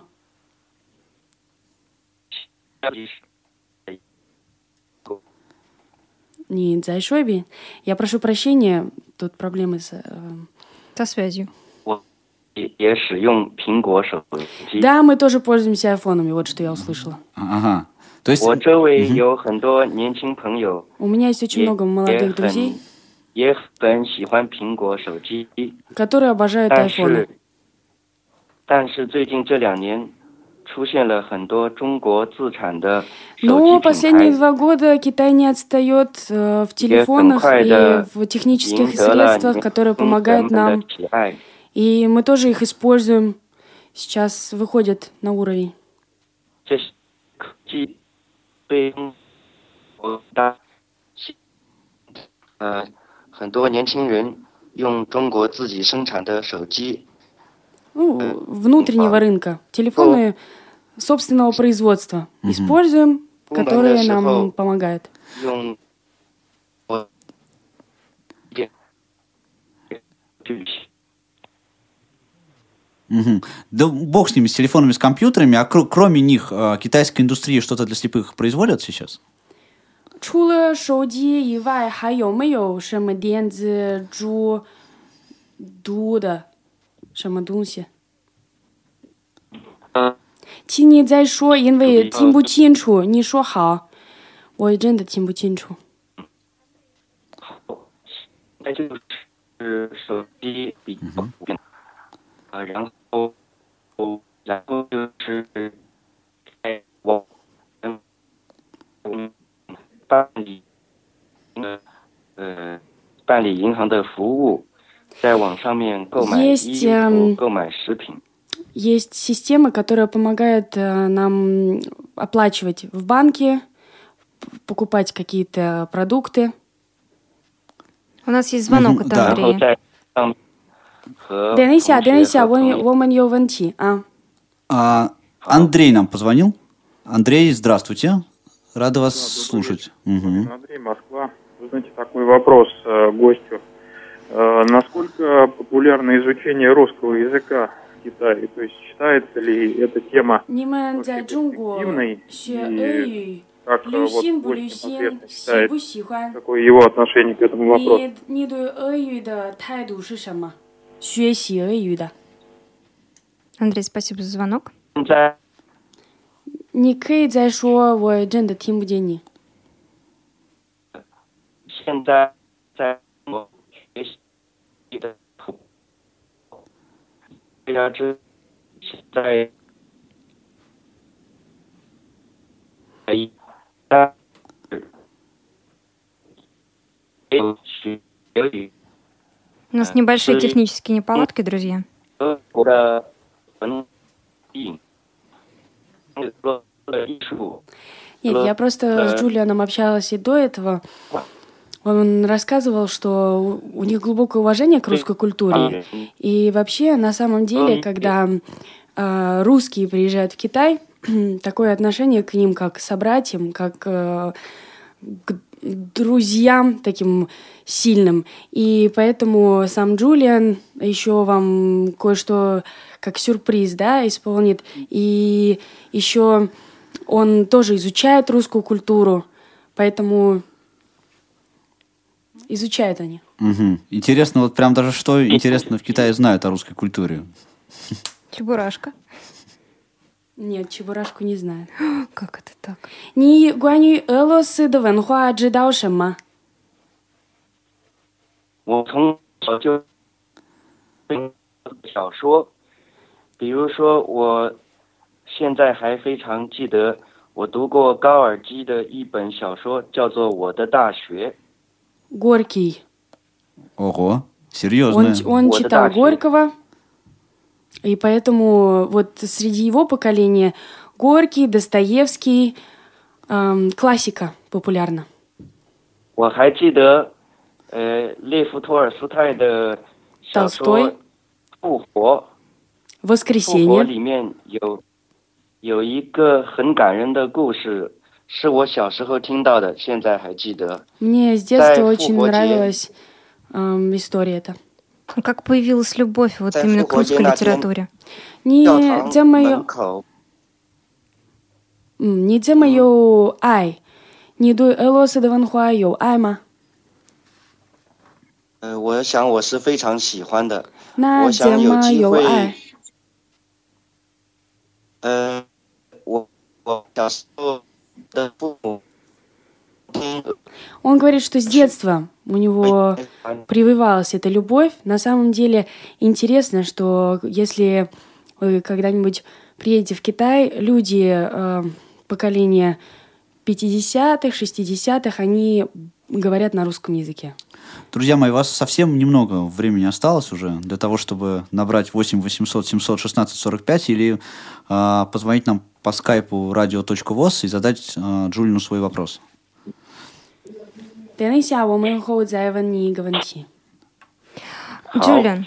你再说一遍。Я прошу прощения, тут проблемы с... э, Со связью. 我也也使用苹果手机。 Да, мы тоже пользуемся айфонами, вот что я услышала. Ага. То есть 我周围有很多年轻朋友， У меня есть очень 也 много 也 молодых друзей, 很也很喜欢苹果手机， которые обожают 但 айфоны. 是但是最近这两年出现了很多中国自产的手 Но 机 последние 品牌， два года Китай не отстает э, в 也很 телефонах 快 и 的 в технических 赢得了 средствах, которые 年轻 помогают 人们 нам. 的喜爱。 И мы тоже их используем. Сейчас выходят на уровень. 这些科技 对中国大，呃，很多年轻人用中国自己生产的手机， Ну, внутреннего рынка. Телефоны собственного производства. Используем, которые нам Умное помогают. 用 我电对 Мгм. Да бог с ними, с телефонами, с компьютерами, а кр- кроме них э, китайская индустрия что-то для слепых производят сейчас? 除了手机以外，还有没有什么电子猪读的什么东西？嗯，请你再说，因为听不清楚。你说好，我真的听不清楚。那就是手机比较普遍，呃，然后 然后就是在网嗯嗯办理呃呃办理银行的服务，在网上面购买 Есть, 衣服、 эм, 购买食品。 Есть система, которая помогает э, нам оплачивать в банке, п- покупать какие-то продукты. У нас есть звонок Мгм, от да. 然后 Андрея. 在上和 等一下，同学等一下，和我们朋友我们有问题啊。 А, Андрей нам позвонил. Андрей, здравствуйте. Рада вас слушать. Мгм. Андрей, Москва. Вы знаете, такой вопрос э, гостю. Э, насколько популярно изучение русского языка в Китае? То есть считается ли эта тема 你们在中国 перспективной 学俄 и 语， как э, 流 вот 行不 гость 流行， непосредственно 喜 считает, 不喜欢？ какое его отношение к этому вопросу? 你你对俄语的态度是什么？ 学习俄语的， Андрей, спасибо за звонок. 现在你可以再说，我真的听不见你。现在在我学习的普，大家知现在一但是没有学俄语 у нас небольшие технические неполадки, друзья. Нет, я просто с Джулианом общалась и до этого. Он рассказывал, что у них глубокое уважение к русской культуре. И вообще, на самом деле, когда э, русские приезжают в Китай, такое отношение к ним как к собратьям, как э, к друзьям таким сильным. И поэтому сам Джулиан еще вам кое-что как сюрприз, да, исполнит. И еще он тоже изучает русскую культуру, поэтому изучают они. Мгм. Интересно, вот прям даже что интересно в Китае знают о русской культуре. Чебурашка. Нет, чебурашку не знаю. Как это так? Ни гуаню элосы да венхуа джидау шема. Горький. Ого, серьезно? Он, он читал Горького. и поэтому вот среди его поколения Горький, Достоевский, эм, классика популярна. 我还记得，呃，列夫·托尔斯泰的小说《复活》。复活 Воскресенье. 里面有有一个很感人的故事，是我小时候听到的，现在还记得。 Мне с 在 детства 复 очень 活节 нравилась эм, история эта. Как появилась любовь вот Да, именно к «Фугоде русской на литературе? 你教堂这么有门口，嗯，你这么有爱，你对俄罗斯的文化有爱吗？呃，我想我是非常喜欢的。那我想怎么有机会，有爱？呃，我我小时候的父母听 он говорит, что с детства у него прививалась эта любовь. На самом деле интересно, что если вы когда-нибудь приедете в Китай, люди э, поколения 50-х, 60-х, они говорят на русском языке. Друзья мои, у вас совсем немного времени осталось уже для того, чтобы набрать 8 800 700 16 45 или э, позвонить нам по скайпу radio.voz и задать э, Джулину свой вопрос. 等一下，我们后再问你一个问题。 Джулиан,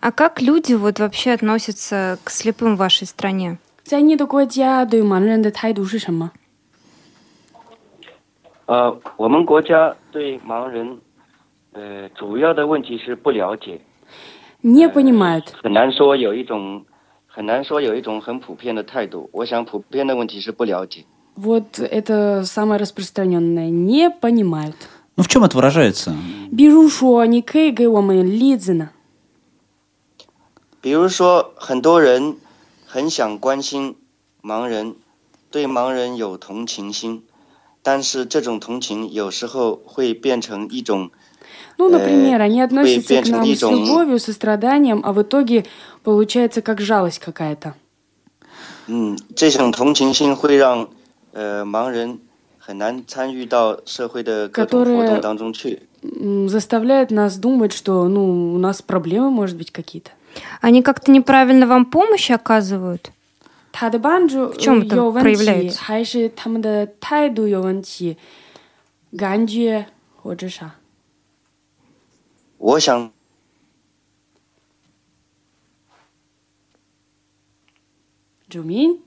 а как люди вот вообще относятся к слепым в вашей стране? 在你的国家对盲人的态度是什么？呃，我们国家对盲人，呃，主要的问题是不了解， Не понимают. 很难说有一种，很难说有一种很普遍的态度。我想普遍的问题是不了解。 Вот это самое распространенное. Не понимают. Ну, в чем это выражается? 比如说，你可以给我们例子呢？比如说，很多人很想关心盲人，对盲人有同情心，但是这种同情有时候会变成一种 Ну, например, Э, они относятся к变成 нам 一 с 种 любовью, состраданием, а в итоге получается как жалость какая-то. 嗯，这种同情心会让 呃盲人很难参与到社会的各种活 Которые 动当中去。 М, Заставляет нас думать, что, ну, у нас проблемы, может быть, какие-то. Они как-то неправильно вам помощь оказывают? 他的帮助 В чем это 有问题， проявляется? 还是他们的态度有问题，感觉或者啥？我想，朱明，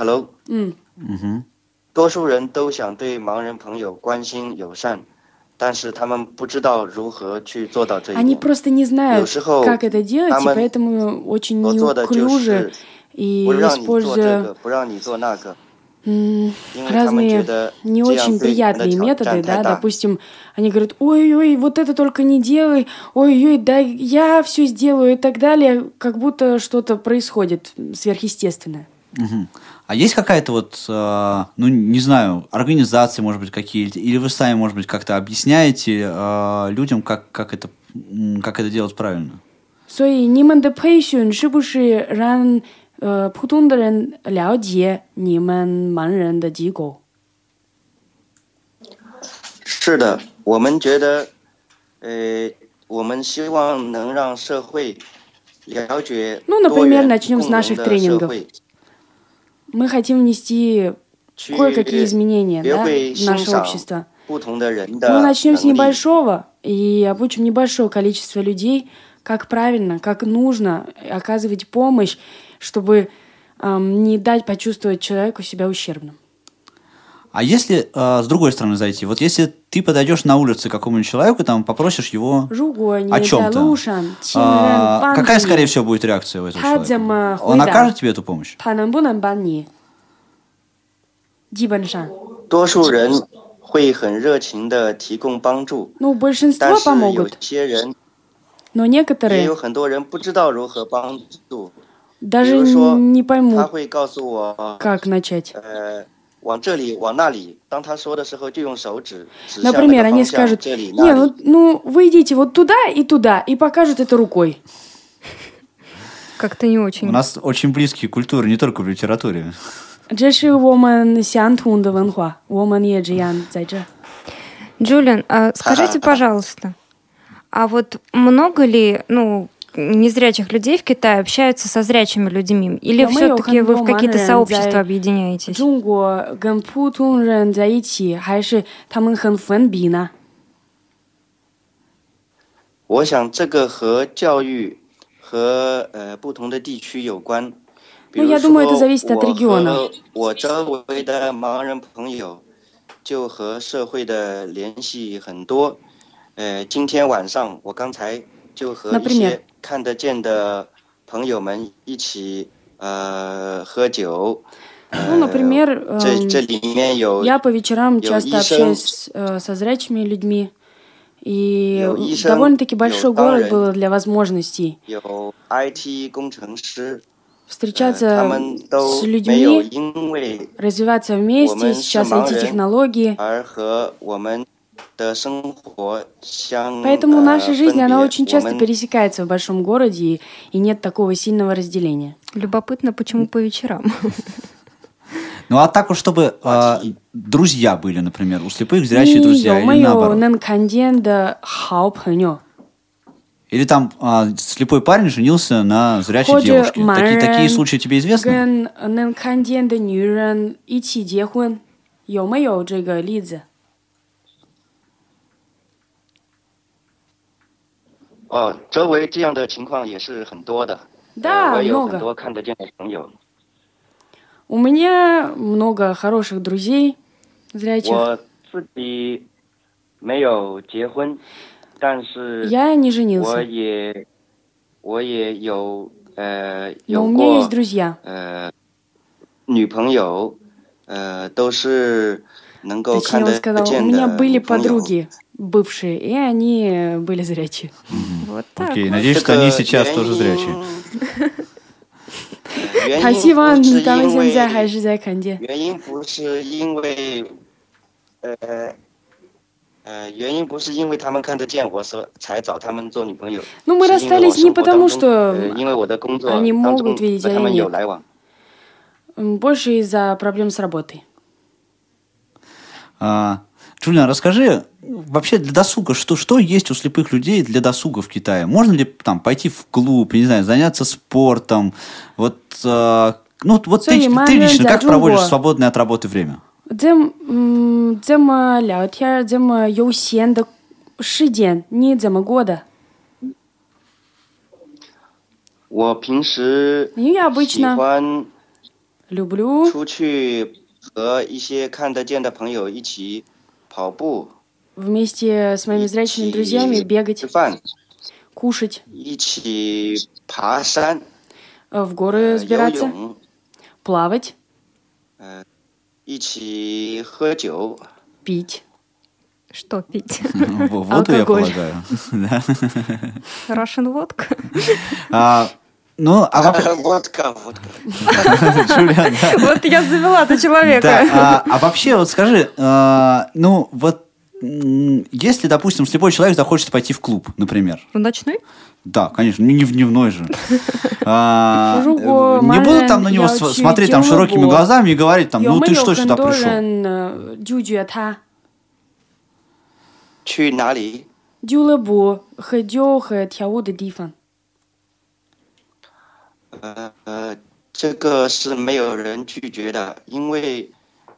Hello，嗯，嗯哼，多数人都想对盲人朋友关心友善，但是他们不知道如何去做到这一 Они 点。 просто не 有 знают, 时候 как это делать, и 他们 поэтому очень 所做的就 неуклюже 是 и 不让你做这 используя 个，不让你做那个， м, 因为他们觉 разные 得 не 这样 очень 对人的 приятные 挑 методы, 战 да, 太大。 допустим, они говорят, ой-ой, вот это только не делай, ой-ой, да я все сделаю и так далее, как будто что-то происходит сверхъестественное. Мгм. А есть какая-то вот, э, ну, не знаю, организации, может быть, какие-то, или вы сами, может быть, как-то объясняете э, людям, как, как, это, м, как это делать правильно? 所以你们的培训是不是让呃普通的人了解你们盲人的机构？是的，我们觉得，呃，我们希望能让社会了解 Ну, 多 например, 元 начнем с 共融 наших 的社 тренингов. Мы хотим внести кое-какие изменения да, в наше общество. Мы начнем с небольшого и обучим небольшое количество людей, как правильно, как нужно оказывать помощь, чтобы эм, не дать почувствовать человеку себя ущербным. А если э, с другой стороны зайти, вот если ты подойдешь на улице к какому-нибудь человеку, там попросишь его 如果你 о 在 чем-то, 路上亲人 а, 帮 какая, 你 скорее всего, будет реакция у этого 他怎 человека? 么 Он 回答？ окажет тебе эту помощь? 他能不能帮你？基本上，多数人会很热情的提供帮助， ну 但 большинство 是有 помогут, 些人 но 也 некоторые 有很多人不知道如何帮助。比 даже 如说， не 他 поймут, 会告诉我， как начать. 呃， 往这里，往那里。当他说的时候，就用手指指向那 Например, 个 они 方向， скажут, 这里那 не, 里。 ну, ну вы идите вот туда и туда, и покажут это рукой. Как-то не очень. У нас очень близкие культуры, не только в литературе. 这是我们相同的文化，我们也这样在这。 Джулиан, а скажите, пожалуйста, а вот много ли, ну, незрячих людей в Китае общаются со зрячими людьми? Или 有没有 все-таки 很 вы 多 в 盲 какие-то 人 сообщества 在 объединяетесь? 中国跟普通人在一起，还是他们很封闭呢？我想这个和教育和呃不同的地区有关。比 Ну, 如 я 说， думаю, это зависит от 我 региона. 和我周围的盲人朋友就和社会的联系很多。呃，今天晚上我刚才就和一 Например, ну, например, эм, я по вечерам э, часто э, общаюсь э, э, со зрячими людьми, и довольно-таки большой город был для возможностей. Встречаться с людьми, развиваться вместе, сейчас эти технологии. Поэтому наша жизнь, она очень часто пересекается в большом городе, и, нет такого сильного разделения. Любопытно, почему по вечерам? Ну а так вот чтобы э, друзья были, например, у слепых зрячие друзья, или наоборот. Или там а, слепой парень женился на зрячей девушке. Такие, такие случаи тебе известны? 哦，周围这样的情况也是很多的。 Да, 呃我有 много. 很多看得见的朋友。 У меня много хороших друзей зрячих. 我自己没有结婚，但是 Я не женился. 我也我也有呃 Но 有 у меня 过 есть друзья. 呃女朋友，呃都是能够 Точнее, 看 он 得 сказал, у 见 меня 的 были 女朋友。 подруги бывшие, и они были зрячие. Вот так. Окей, вот. надеюсь, что они Это сейчас я тоже не- зрячие. 原因他希望不是他们因为现在还是在看见。原因不是因为，呃呃，原因不是因为他们看得见我所才找他们做女朋友。 Ну, мы 是因为我 расстались не 生活 потому, 当中 что 呃，因为我的工作 они 当 могут 中 видеть, 和 а 他 я 们有 нет. 来往。 М, Больше из-за проблем с работой. А, Джулиан, расскажи, вообще для досуга, что, что есть у слепых людей для досуга в Китае? Можно ли там пойти в клуб, не знаю, заняться спортом? Вот, а, ну, вот ты, Sorry, ты лично как Мандарин проводишь Джунго. свободное от работы время? 这嗯，这么聊天，这么悠闲的时间，你怎么过的？我平时 Ну, я 喜 обычно 欢 люблю 出去和一些看得见的朋友一起跑步、 вместе с моими зрячими друзьями бегать, кушать, э, в горы сбираться, плавать, пить. Что пить? Ну, Воду, я полагаю. Russian водка. А, Ну, а вообще... Водка, водка. Джулиан, да. Вот я завела-то человека. Да, а, а вообще, вот скажи, а, ну, вот м, если, допустим, слепой человек захочет пойти в клуб, например. В ночной? Да, конечно, не в дневной же. А, Жуго, не будут Марен, там на него я с- очень смотреть там тяжело. широкими глазами и говорить там, ну ты 有没有 что 很 сюда 多 пришел? 人呃拒绝他？去哪里？俱乐部喝酒和跳舞的地方。 呃呃，这个是没有人拒绝的，因为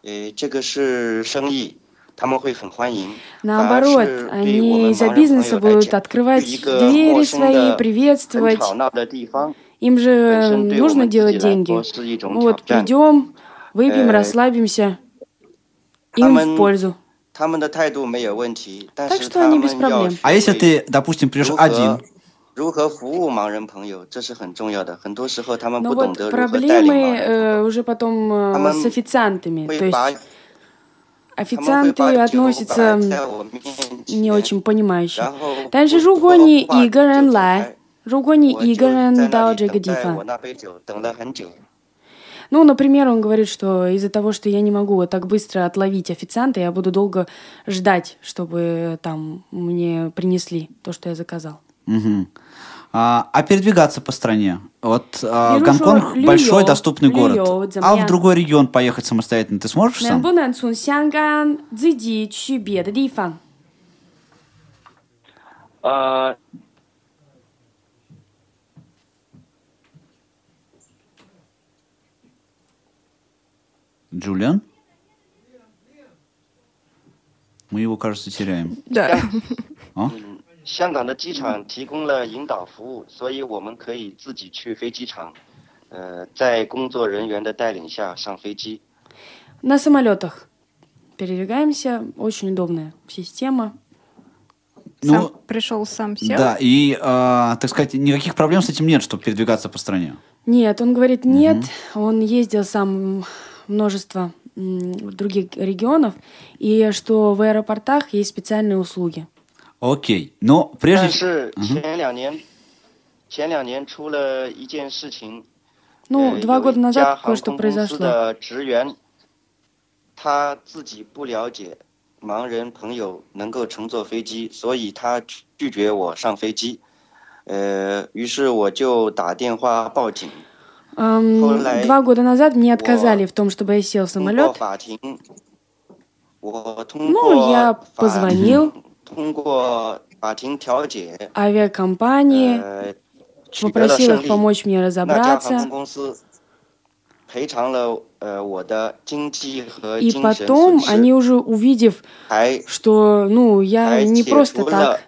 呃这个是生意，他们会很欢迎。 Наоборот, 反而是对我 они 们 из-за 盲人 бизнеса 朋友来 будут 讲 открывать 去一个 двери 陌生 свои, 的、很 приветствовать. 吵闹的地方， Им 本 же 身对我 нужно 们自 делать 己来 деньги. 说是一种 Ну 挑 вот 战。 придем, выпьем, Э, расслабимся. 他 Им 们 в пользу. 他们的态度没有问题，但 Так 是 что 他 они 们 без 要 проблем. 学 А если 会 ты, допустим, придешь 如 один? 何如何服务盲人朋友，这是很重要的。很多时候他们 Но 不懂 вот 得如何带领 проблемы 盲人， э, уже потом э, Тамам с официантами. 会 То 把 есть 他们会 официанты 把酒摆 относятся 在我面前， не очень понимающе. 然后 但是不如果多你话一个人就走来开，如果你我一个就在那人到里这个地等待我方，那杯酒等了很久。 Ну, например, он говорит, что из-за того, что я не могу вот так быстро отловить официанта, я буду долго ждать, чтобы там мне принесли то, что я заказал. Угу. А, а передвигаться по стране? Вот а, Гонконг – большой доступный город. А в другой регион поехать самостоятельно ты сможешь сам? А, Джулиан? Мы его, кажется, теряем. Да. О? А? 香港的机场提供了引导服务，所以我们可以自己去飞机场，呃，在工作人员的带领下上飞机。 На самолетах передвигаемся, очень удобная система. Ну, Сам пришел, сам сел. Да, и, а, так сказать, никаких проблем с этим нет, чтобы передвигаться по стране. Нет, он говорит нет. Он ездил сам множество м, других регионов, и что в аэропортах есть специальные услуги. Окей, но 但 прежде... 是 Мгм. 前两年，前两年出了一件事情， Ну, 呃 два 有一 года 家 назад 航 кое-что 空公司 произошло. 的职员，他自己不了解盲人朋友能够乘坐飞机，所以他拒拒绝我上飞机。呃，于是我就打电话报警。 Эм, Холай. два года назад мне отказали в том, чтобы я сел в 通过 самолет. 法庭，我通 Ну, 过 я 法 позвонил 通过法庭调解， авиакомпании, попросил их помочь мне разобраться. И потом они уже увидев, что ну я не просто так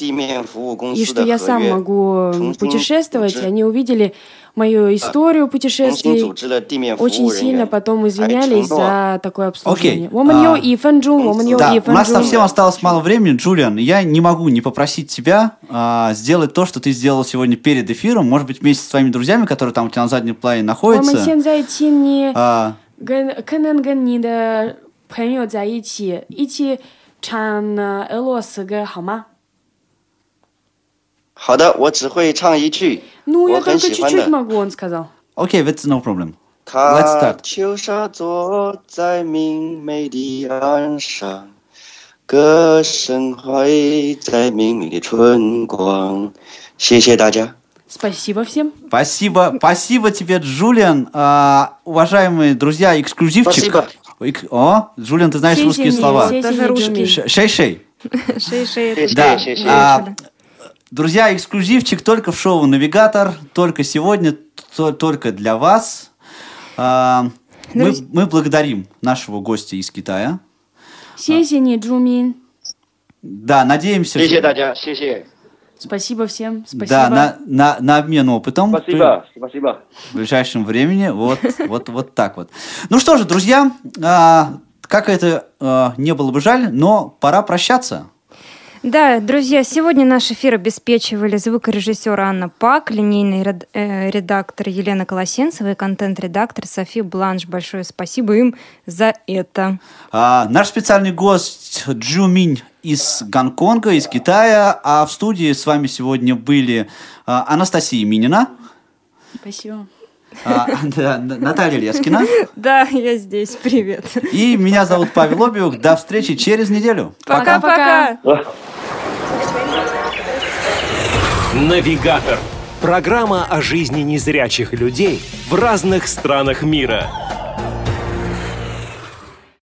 и 司 что 的 я 合 сам 约， могу 重新 путешествовать, 组织 они увидели мою историю 重新 путешествий, 组织了地面服 очень 务人 сильно 员， потом 还 извинялись 承诺 за такое обслуживание. Окей, Воманьё а, и фэнджун, воманьё Да, и у нас фэнджун. совсем осталось мало времени, Джулиан. Я не могу не попросить тебя а, сделать то, что ты сделал сегодня перед эфиром. Может быть, вместе с твоими друзьями, которые там у тебя на заднем плане 我们 находятся. 现在请你 а, 跟可能跟你的朋友在一起，一起唱呃俄罗斯歌好吗？ 好的，我只会唱一句 Ну, 我 я 很 только 喜欢 чуть-чуть 的。 могу, он сказал. Окей, that's no problem. 喀 Let's start. 秋莎坐在明媚的岸上，歌声怀在明媚的春光。谢谢大家。 Спасибо всем. Спасибо, спасибо тебе, Джулиан. А, уважаемые друзья, эксклюзивчик. Спасибо. Эк- О, Джулиан, ты знаешь Сеси русские не, слова. сеси Даже не русский. Джуми. Ш- Шей-шей. Шей-шей. это Да. Друзья, эксклюзивчик только в шоу «Навигатор», только сегодня, то, только для вас. А, ну, мы, мы благодарим нашего гостя из Китая. Спасибо, Джумин. Да, надеемся. Спасибо, что... Спасибо всем. Спасибо. Да, на, на, на обмен опытом. Спасибо, спасибо. В ближайшем времени. Вот, вот, вот так вот. Ну что же, друзья, а, как это а, не было бы жаль, но пора прощаться. Да, друзья, сегодня наш эфир обеспечивали звукорежиссер Анна Пак, линейный э, редактор Елена Колосенцева и контент-редактор София Бланш. Большое спасибо им за это. А, наш специальный гость Джу Минь из Гонконга, из Китая. А в студии с вами сегодня были а, Анастасия Минина, Спасибо. А, да, Наталья Лескина Да, я здесь. Привет. и меня зовут Павел Обиух. До встречи через неделю. Пока-пока. Навигатор. Программа о жизни незрячих людей в разных странах мира.